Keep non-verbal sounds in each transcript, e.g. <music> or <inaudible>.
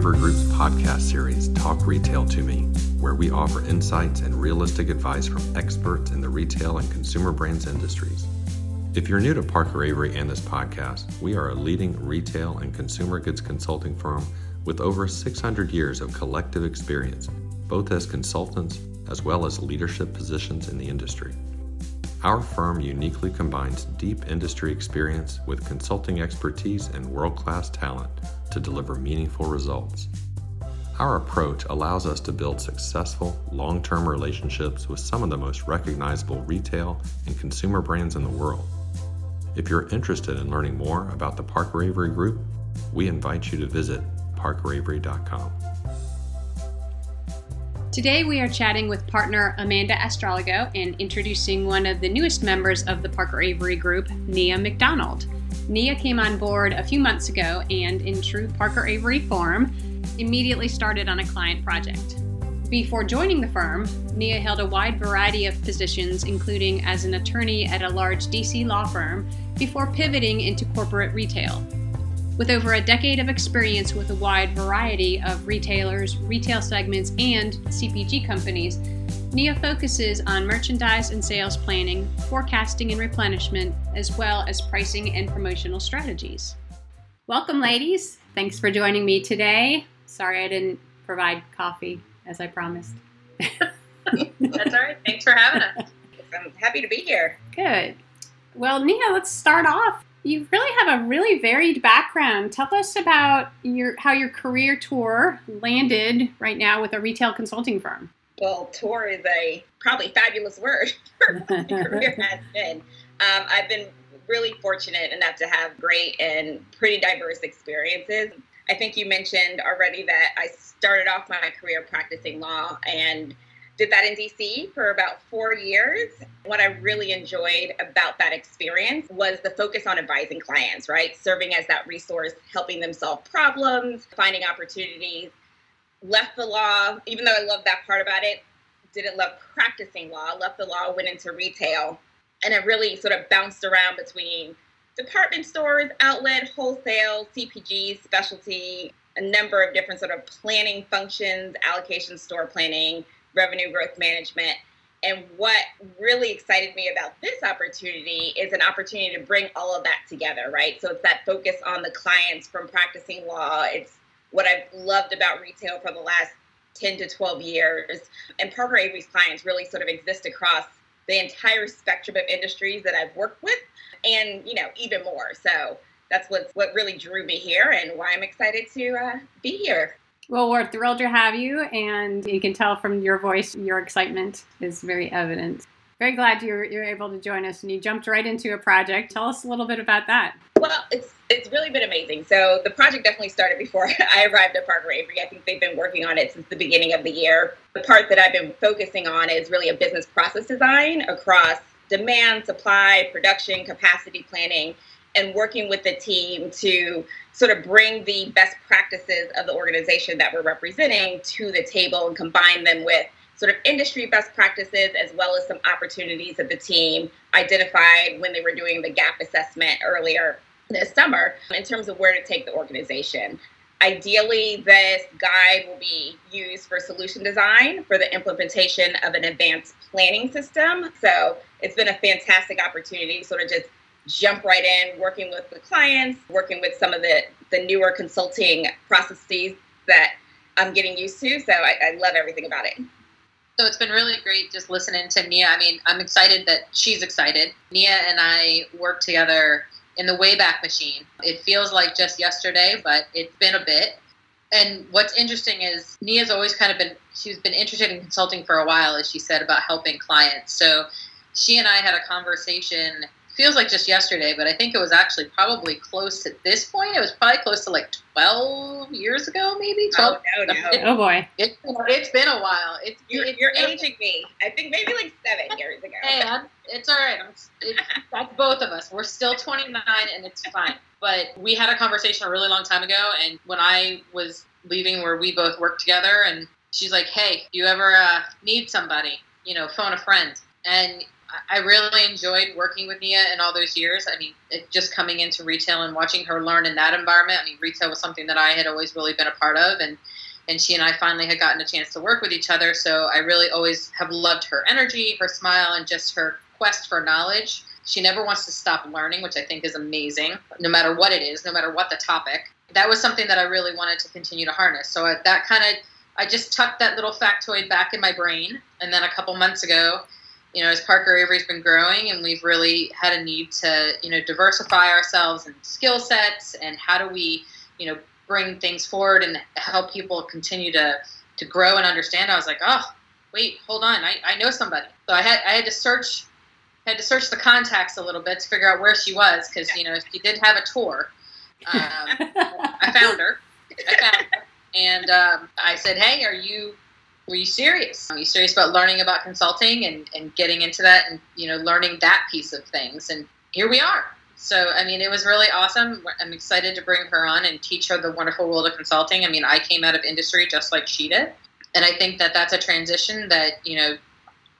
Avery Group's podcast series, Talk Retail to Me, where we offer insights and realistic advice from experts in the retail and consumer brands industries. If you're new to Parker Avery and this podcast, we are a leading retail and consumer goods consulting firm with over 600 years of collective experience, both as consultants as well as leadership positions in the industry. Our firm uniquely combines deep industry experience with consulting expertise and world class talent to deliver meaningful results. Our approach allows us to build successful, long term relationships with some of the most recognizable retail and consumer brands in the world. If you're interested in learning more about the Parker Avery Group, we invite you to visit parkeravery.com. Today, we are chatting with partner Amanda Astrologo and introducing one of the newest members of the Parker Avery Group, Nia McDonald. Nia came on board a few months ago and, in true Parker Avery form, immediately started on a client project. Before joining the firm, Nia held a wide variety of positions, including as an attorney at a large DC law firm, before pivoting into corporate retail. With over a decade of experience with a wide variety of retailers, retail segments, and CPG companies, Nia focuses on merchandise and sales planning, forecasting and replenishment, as well as pricing and promotional strategies. Welcome, ladies. Thanks for joining me today. Sorry I didn't provide coffee as I promised. <laughs> That's all right. Thanks for having us. I'm happy to be here. Good. Well, Nia, let's start off. You really have a really varied background. Tell us about your how your career tour landed right now with a retail consulting firm. Well, tour is a probably fabulous word <laughs> for my <laughs> career has been. Um, I've been really fortunate enough to have great and pretty diverse experiences. I think you mentioned already that I started off my career practicing law and did that in DC for about four years. What I really enjoyed about that experience was the focus on advising clients, right? Serving as that resource, helping them solve problems, finding opportunities. Left the law, even though I loved that part about it, didn't love practicing law, left the law, went into retail. And it really sort of bounced around between department stores, outlet, wholesale, CPG, specialty, a number of different sort of planning functions, allocation store planning, revenue growth management. And what really excited me about this opportunity is an opportunity to bring all of that together, right? So it's that focus on the clients from practicing law. It's what I've loved about retail for the last 10 to 12 years. And Parker Avery's clients really sort of exist across the entire spectrum of industries that I've worked with and, you know, even more. So that's what what really drew me here and why I'm excited to uh, be here. Well, we're thrilled to have you, and you can tell from your voice your excitement is very evident. Very glad you're, you're able to join us, and you jumped right into a project. Tell us a little bit about that. Well, it's it's really been amazing. So the project definitely started before <laughs> I arrived at Parker Avery. I think they've been working on it since the beginning of the year. The part that I've been focusing on is really a business process design across demand, supply, production, capacity planning, and working with the team to sort of bring the best practices of the organization that we're representing to the table and combine them with sort of industry best practices as well as some opportunities that the team identified when they were doing the gap assessment earlier this summer in terms of where to take the organization. Ideally, this guide will be used for solution design for the implementation of an advanced planning system. So it's been a fantastic opportunity, sort of just jump right in, working with the clients, working with some of the, the newer consulting processes that I'm getting used to. So I, I love everything about it. So it's been really great just listening to Nia. I mean, I'm excited that she's excited. Nia and I work together in the Wayback Machine. It feels like just yesterday, but it's been a bit. And what's interesting is Nia's always kind of been, she's been interested in consulting for a while, as she said, about helping clients. So she and I had a conversation feels like just yesterday, but I think it was actually probably close at this point. It was probably close to like 12 years ago, maybe 12. Oh, no, no. It, <laughs> oh boy. It, it's been a while. It's, you're, it's, you're aging me. I think maybe like seven years ago. <laughs> Hey, I'm, it's all right. It's, <laughs> that's both of us. We're still 29 and it's fine. But we had a conversation a really long time ago. And when I was leaving where we both worked together, and she's like, hey, you ever uh, need somebody, you know, phone a friend. And I really enjoyed working with Nia in all those years. I mean, it, just coming into retail and watching her learn in that environment. I mean, retail was something that I had always really been a part of, and and she and I finally had gotten a chance to work with each other. So I really always have loved her energy, her smile, and just her quest for knowledge. She never wants to stop learning, which I think is amazing, no matter what it is, no matter what the topic. That was something that I really wanted to continue to harness. So uh, that kind of, I just tucked that little factoid back in my brain. And then a couple months ago, you know, as Parker Avery's been growing and we've really had a need to, you know, diversify ourselves and skill sets and how do we, you know, bring things forward and help people continue to, to grow and understand. I was like, oh, wait, hold on, I, I know somebody. So I had I had to search had to search the contacts a little bit to figure out where she was because you know she did have a tour. Um, <laughs> I found her. I found her, and um, I said, "Hey, are you were you serious? Are you serious about learning about consulting and, and getting into that and you know learning that piece of things?" And here we are. So I mean, it was really awesome. I'm excited to bring her on and teach her the wonderful world of consulting. I mean, I came out of industry just like she did, and I think that that's a transition that you know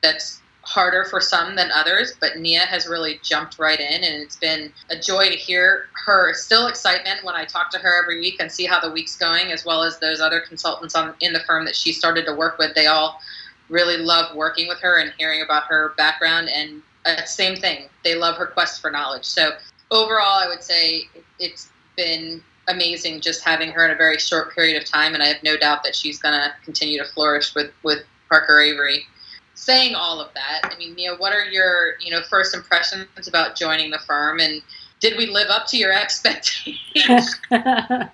that's harder for some than others, but Nia has really jumped right in, and it's been a joy to hear her still excitement when I talk to her every week and see how the week's going, as well as those other consultants on, in the firm that she started to work with. They all really love working with her and hearing about her background, and uh, same thing, they love her quest for knowledge. So overall, I would say it's been amazing just having her in a very short period of time, and I have no doubt that she's going to continue to flourish with with Parker Avery saying all of that, I mean, Nia, what are your you know first impressions about joining the firm, and did we live up to your <laughs> expectations? <laughs> uh,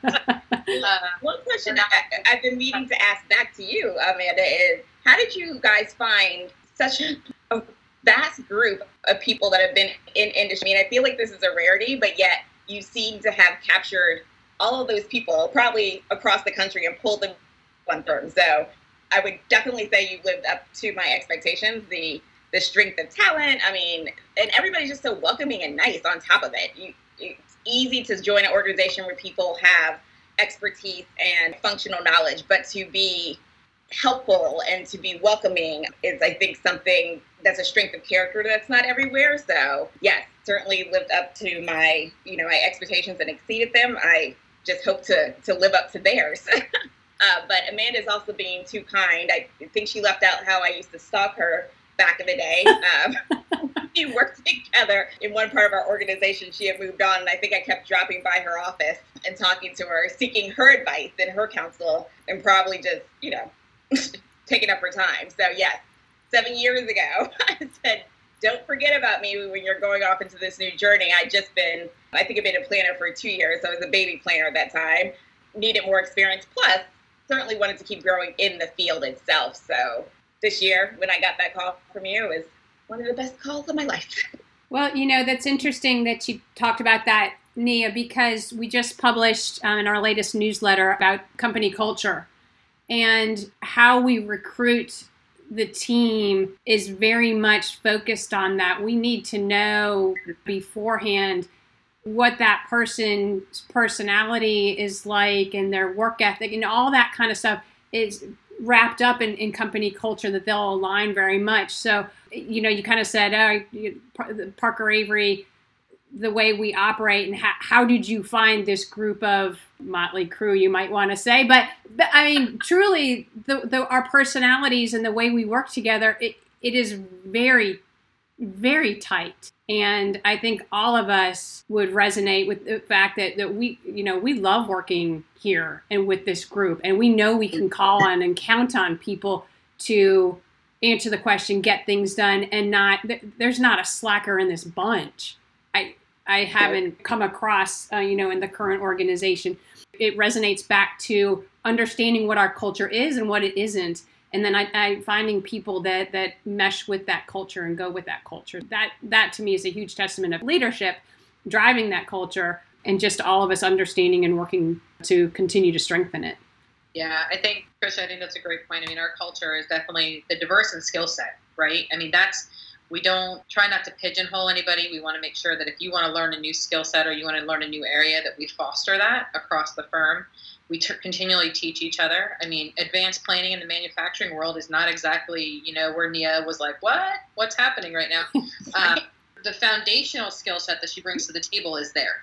One question I, have been meaning to ask back to you, Amanda, is how did you guys find such a, a vast group of people that have been in industry? I mean, I feel like this is a rarity, but yet you seem to have captured all of those people, probably across the country, and pulled them one firm. So I would definitely say you lived up to my expectations. The the strength of talent. I mean, and everybody's just so welcoming and nice. On top of it, you, it's easy to join an organization where people have expertise and functional knowledge, but to be helpful and to be welcoming is, I think, something that's a strength of character that's not everywhere. So, yes, certainly lived up to my, you know, my expectations and exceeded them. I just hope to to live up to theirs. <laughs> Uh, but Amanda's also being too kind. I think she left out how I used to stalk her back in the day. <laughs> Um, <laughs> we worked together in one part of our organization. She had moved on, and I think I kept dropping by her office and talking to her, seeking her advice and her counsel, and probably just, you know, <laughs> taking up her time. So, yes, seven years ago, I said, don't forget about me when you're going off into this new journey. I'd just been, I think I've been a planner for two years. So I was a baby planner at that time. Needed more experience. Plus, certainly wanted to keep growing in the field itself. So this year, when I got that call from you, was one of the best calls of my life. <laughs> Well, you know, that's interesting that you talked about that, Nia, because we just published um, in our latest newsletter about company culture and how we recruit the team is very much focused on that. We need to know beforehand what that person's personality is like and their work ethic and all that kind of stuff is wrapped up in, in company culture that they'll align very much. So, you know, you kind of said, oh, Parker Avery, the way we operate, and how, how did you find this group of motley crew, you might want to say. But, but I mean, truly, the, the, our personalities and the way we work together, it, it is very, very tight. And I think all of us would resonate with the fact that, that we, you know, we love working here and with this group. And we know we can call on and count on people to answer the question, get things done, and not, there's not a slacker in this bunch. I, I haven't come across, uh, you know, in the current organization. It resonates back to understanding what our culture is and what it isn't and then I, I finding people that that mesh with that culture and go with that culture. That that to me is a huge testament of leadership, driving that culture, and just all of us understanding and working to continue to strengthen it. Yeah, I think Tricia, I think that's a great point. I mean, our culture is definitely the diverse and skill set, right? I mean, that's we don't try not to pigeonhole anybody. We want to make sure that if you want to learn a new skill set or you want to learn a new area, that we foster that across the firm we t- continually teach each other. I mean, advanced planning in the manufacturing world is not exactly, you know, where Nia was like, what? What's happening right now? um, <laughs> the foundational skill set that she brings to the table is there.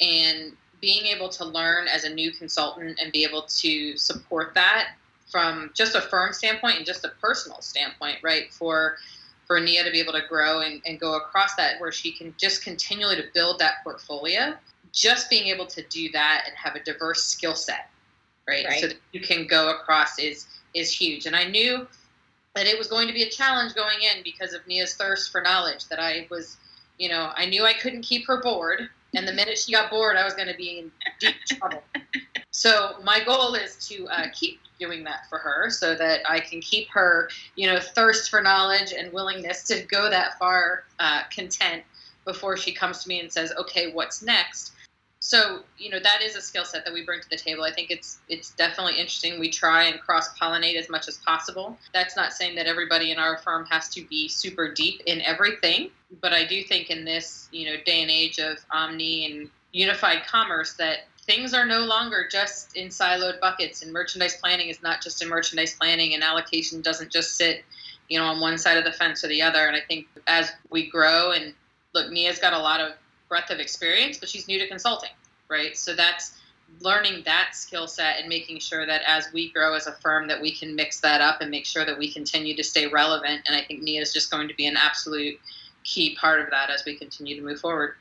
And being able to learn as a new consultant and be able to support that from just a firm standpoint and just a personal standpoint, right? For for Nia to be able to grow and, and go across that where she can just continually to build that portfolio just being able to do that and have a diverse skill set, right? right? So that you can go across is is huge. And I knew that it was going to be a challenge going in because of Nia's thirst for knowledge. That I was, you know, I knew I couldn't keep her bored, and the minute she got bored, I was going to be in deep <laughs> trouble. So my goal is to uh, keep doing that for her, so that I can keep her, you know, thirst for knowledge and willingness to go that far, uh, content before she comes to me and says, "Okay, what's next?" So you know that is a skill set that we bring to the table. I think it's it's definitely interesting. We try and cross pollinate as much as possible. That's not saying that everybody in our firm has to be super deep in everything but i do think in this you know day and age of omni and unified commerce that things are no longer just in siloed buckets and merchandise planning is not just in merchandise planning and allocation doesn't just sit you know on one side of the fence or the other. And i think as we grow and look nia's got a lot of breadth of experience, but she's new to consulting, right? So that's learning that skill set and making sure that as we grow as a firm that we can mix that up and make sure that we continue to stay relevant. And i think nia is just going to be an absolute key part of that as we continue to move forward.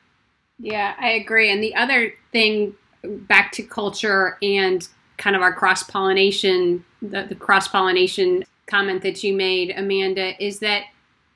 Yeah i agree. And the other thing back to culture and kind of our cross pollination the, the cross pollination comment that you made amanda is that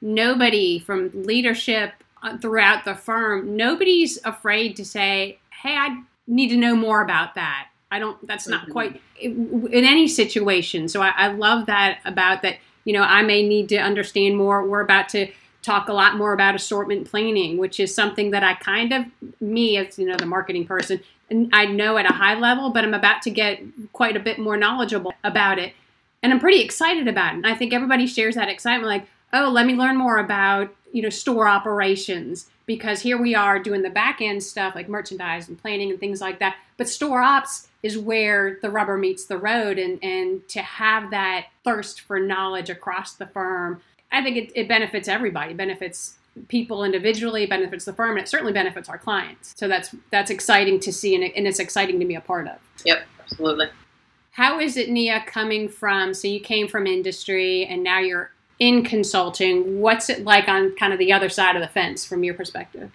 nobody from leadership throughout the firm, nobody's afraid to say, "Hey, I need to know more about that." I don't. That's not mm-hmm. quite in any situation. So I, I love that about that. You know, I may need to understand more. We're about to talk a lot more about assortment planning, which is something that I kind of me as you know the marketing person, and I know at a high level, but I'm about to get quite a bit more knowledgeable about it, and I'm pretty excited about it. And I think everybody shares that excitement, like, oh, let me learn more about you know store operations because here we are doing the back end stuff like merchandise and planning and things like that. But store ops is where the rubber meets the road and and to have that thirst for knowledge across the firm i think it, it benefits everybody. It benefits people individually benefits the firm and it certainly benefits our clients. So that's that's exciting to see and, it, and it's exciting to be a part of. Yep absolutely. How is it nia coming from so you came from industry and now you're in consulting. What's it like on kind of the other side of the fence from your perspective?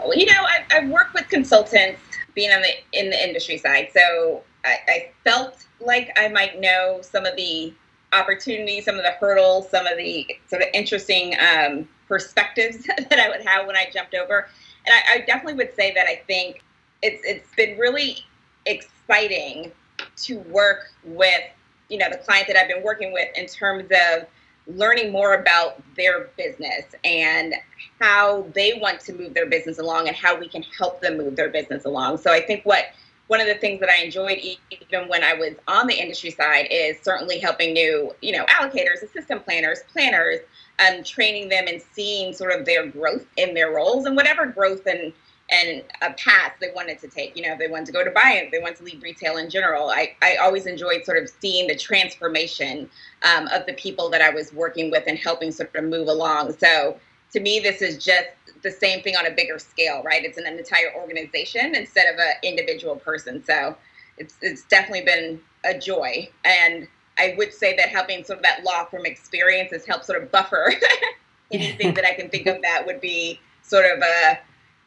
Well, you know, I've, I've worked with consultants being on the in the industry side, so I, I felt like I might know some of the opportunities, some of the hurdles, some of the sort of interesting um, perspectives <laughs> that I would have when I jumped over. And I, I, definitely would say that I think it's it's been really exciting to work with you know the client that I've been working with in terms of learning more about their business and how they want to move their business along and how we can help them move their business along. So I think what one of the things that I enjoyed even when I was on the industry side is certainly helping new, you know, allocators, assistant planners, planners, um, training them and seeing sort of their growth in their roles and whatever growth and and a path they wanted to take. You know, if they wanted to go to buy-in, they wanted to leave retail in general. I, I always enjoyed sort of seeing the transformation um, of the people that I was working with and helping sort of move along. So to me, this is just the same thing on a bigger scale, right? It's an entire organization instead of an individual person. So it's it's definitely been a joy. And I would say that helping sort of that law firm experience has helped sort of buffer <laughs> anything that I can think of that would be sort of a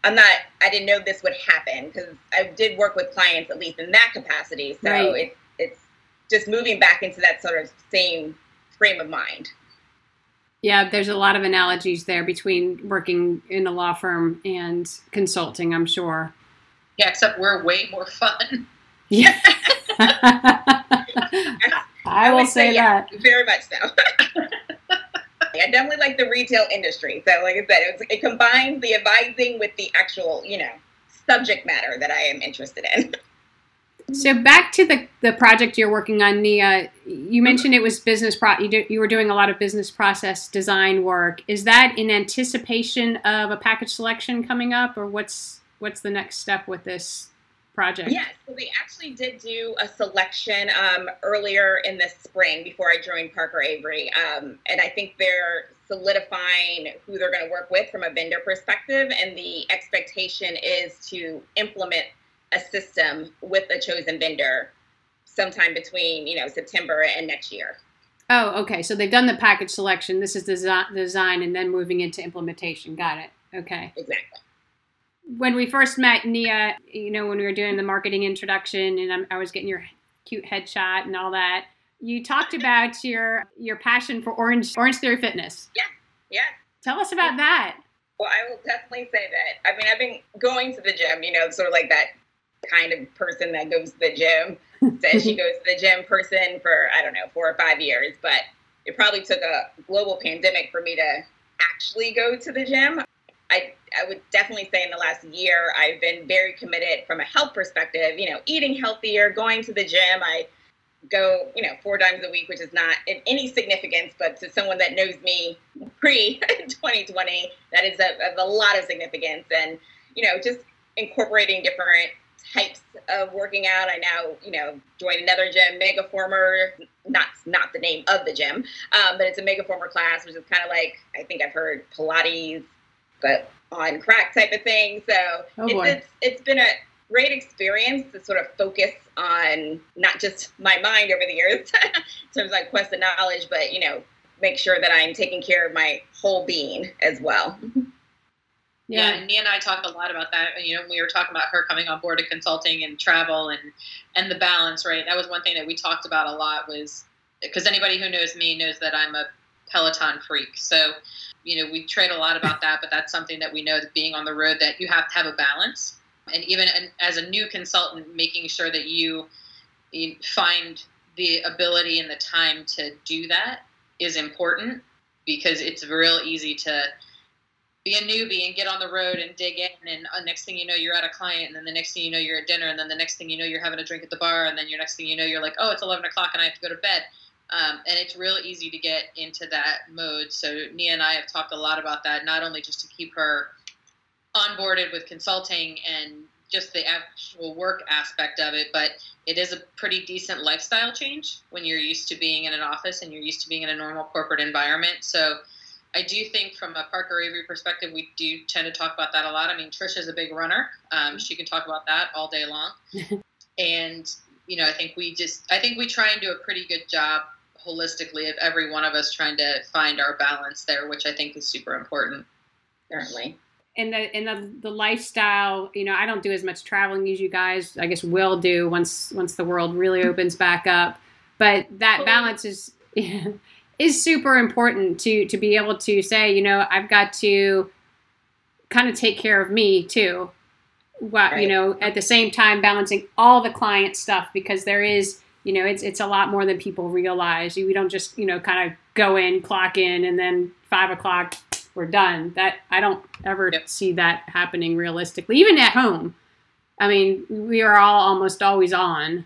I'm not. I didn't know this would happen because I did work with clients at least in that capacity. So right. it, it's just moving back into that sort of same frame of mind. Yeah, there's a lot of analogies there between working in a law firm and consulting. I'm sure. Yeah, except we're way more fun. Yeah. <laughs> <laughs> I will say, say yeah, that very much so. <laughs> I definitely like the retail industry. So, like I said, it, it combines the advising with the actual, you know, subject matter that I am interested in. <laughs> So back to the, the project you're working on, Nia. You mentioned it was business pro. You, do, you were doing a lot of business process design work. Is that in anticipation of a package selection coming up, or what's what's the next step with this project? Yes, so they actually did do a selection um, earlier in the spring before I joined Parker Avery, um, and I think they're solidifying who they're going to work with from a vendor perspective, and the expectation is to implement a system with a chosen vendor sometime between you know September and next year. Oh, okay. So they've done the package selection. This is the design, and then moving into implementation. Got it. Okay. Exactly. When we first met Nia, you know, when we were doing the marketing introduction, and I'm, I was getting your cute headshot and all that, you talked about your your passion for Orange Orange Theory Fitness. Yeah. Yeah. Tell us about that. Well, I will definitely say that. I mean, I've been going to the gym, you know, sort of like that kind of person that goes to the gym says she <laughs> goes to the gym person for I don't know four or five years, but it probably took a global pandemic for me to actually go to the gym. I I would definitely say in the last year I've been very committed from a health perspective. You know, eating healthier, going to the gym. I go you know four times a week, which is not in any significance, but to someone that knows me pre <laughs> 2020, that is a, of a lot of significance. And you know, just incorporating different types of working out. I now, you know, joined another gym, Megaformer, not not the name of the gym, um, but it's a Megaformer class, which is kind of like I think I've heard Pilates, but on crack type of thing. So oh it's, it's it's been a great experience to sort of focus on not just my mind over the years <laughs> in terms of like quest of knowledge, but you know, make sure that I'm taking care of my whole being as well. <laughs> Yeah. yeah, and Nia and I talked a lot about that. You know, we were talking about her coming on board to consulting and travel and and the balance, right? That was one thing that we talked about a lot was because anybody who knows me knows that I'm a Peloton freak. So, you know, we trade a lot about that, but that's something that we know that being on the road that you have to have a balance. And even as a new consultant, making sure that you, find the ability and the time to do that is important because it's real easy to be a newbie and get on the road and dig in and uh, next thing you know you're at a client and then the next thing you know you're at dinner and then the next thing you know you're having a drink at the bar and then your next thing you know you're like oh it's 11 o'clock and i have to go to bed um, and it's real easy to get into that mode so nia and i have talked a lot about that not only just to keep her onboarded with consulting and just the actual work aspect of it but it is a pretty decent lifestyle change when you're used to being in an office and you're used to being in a normal corporate environment so I do think from a Parker Avery perspective, we do tend to talk about that a lot. I mean, Trish is a big runner. Um, she can talk about that all day long. <laughs> and, you know, I think we just, I think we try and do a pretty good job holistically of every one of us trying to find our balance there, which I think is super important. Certainly. And the and the, the lifestyle, you know, I don't do as much traveling as you guys. I guess will do once once the world really opens back up. But that balance is <laughs> is super important to to be able to say, you know, I've got to kind of take care of me too. What right. you know, at the same time balancing all the client stuff because there is, you know, it's it's a lot more than people realize. We don't just you know kind of go in, clock in, and then five o'clock we're done. That I don't ever yep. see that happening realistically, even at home. I mean, we are all almost always on,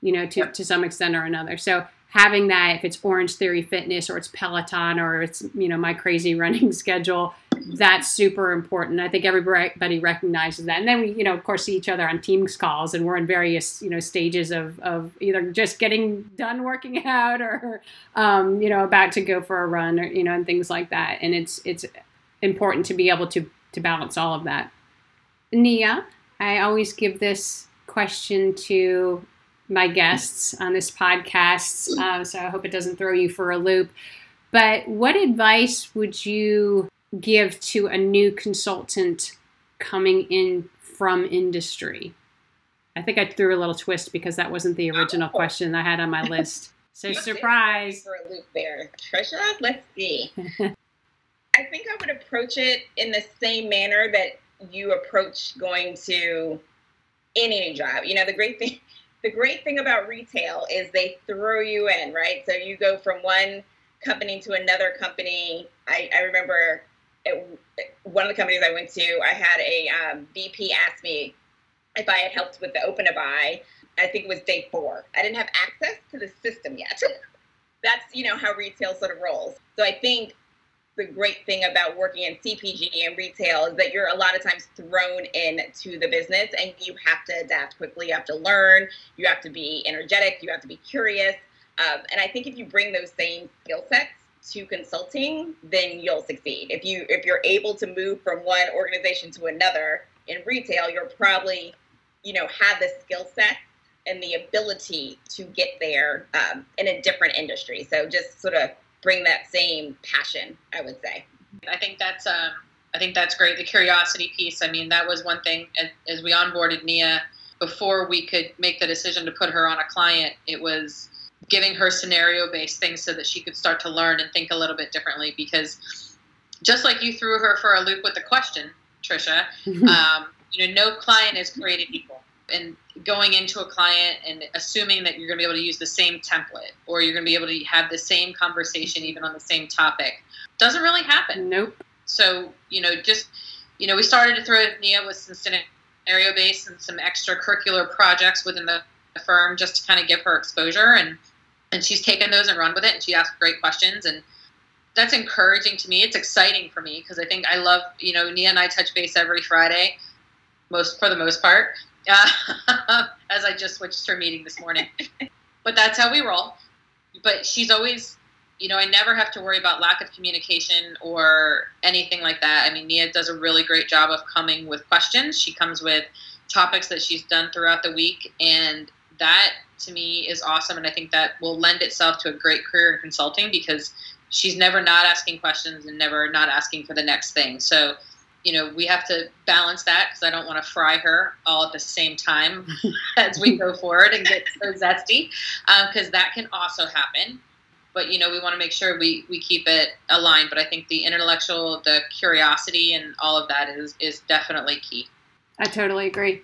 you know, to, yep. to some extent or another. So having that if it's orange theory fitness or it's peloton or it's you know my crazy <laughs> running schedule that's super important. I think everybody recognizes that. And then we you know of course see each other on teams calls and we're in various you know stages of, of either just getting done working <laughs> out or um, you know about to go for a run or you know and things like that. And it's it's important to be able to to balance all of that. Nia i always give this question to my guests on this podcast, um, so I hope it doesn't throw you for a loop. But what advice would you give to a new consultant coming in from industry? I think I threw a little twist because that wasn't the oh. original oh. question I had on my list. <laughs> So surprise. For a loop there, Trisha. Let's see. <laughs> I think I would approach it in the same manner that you approach going to any job. You know, the great thing <laughs> the great thing about retail is they throw you in, right? So you go from one company to another company. I, I remember at one of the companies I went to, I had a um, VP ask me if I had helped with the open-to-buy. I think it was day four. I didn't have access to the system yet. <laughs> That's you know how retail sort of rolls. So I think the great thing about working in CPG and retail is that you're a lot of times thrown into the business and you have to adapt quickly. You have to learn. You have to be energetic. You have to be curious. Um, and I think if you bring those same skill sets to consulting, then you'll succeed. If you if you're able to move from one organization to another in retail, you're probably you know have the skill set and the ability to get there um, in a different industry. So just sort of bring that same passion, I would say. I think that's um, I think that's great. The curiosity piece. I mean, that was one thing as, as we onboarded Nia. Before we could make the decision to put her on a client, it was giving her scenario based things so that she could start to learn and think a little bit differently. Because just like you threw her for a loop with the question, Trisha, <laughs> um, you know, no client is created equal and going into a client and assuming that you're going to be able to use the same template or you're going to be able to have the same conversation even on the same topic doesn't really happen. Nope. So, you know, just, you know, we started to throw Nia with some scenario based and some extracurricular projects within the firm just to kind of give her exposure and and she's taken those and run with it and she asked great questions and that's encouraging to me it's exciting for me because i think i love you know nia and i touch base every friday most for the most part uh, <laughs> as I just switched her meeting this morning. <laughs> but that's how we roll. But she's always, you know, I never have to worry about lack of communication or anything like that. I mean, Nia does a really great job of coming with questions. She comes with topics that she's done throughout the week, and that to me is awesome. And I think that will lend itself to a great career in consulting because she's never not asking questions and never not asking for the next thing. So you know, we have to balance that because I don't want to fry her all at the same time <laughs> as we go forward and get so zesty, because um, that can also happen. But you know, we want to make sure we we keep it aligned. But I think the intellectual, the curiosity, and all of that is is definitely key. I totally agree.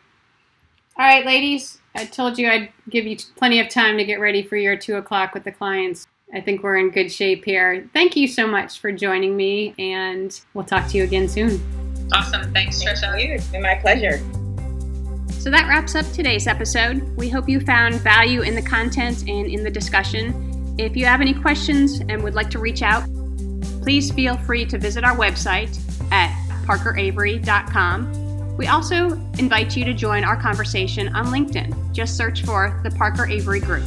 All right, ladies, I told you I'd give you plenty of time to get ready for your two o'clock with the clients. I think we're in good shape here. Thank you so much for joining me, and we'll talk to you again soon. Awesome. Thanks, Trisha. Thank oh, you. It's been my pleasure. So that wraps up today's episode. We hope you found value in the content and in the discussion. If you have any questions and would like to reach out, please feel free to visit our website at parkeravery.com. We also invite you to join our conversation on LinkedIn. Just search for the Parker Avery Group.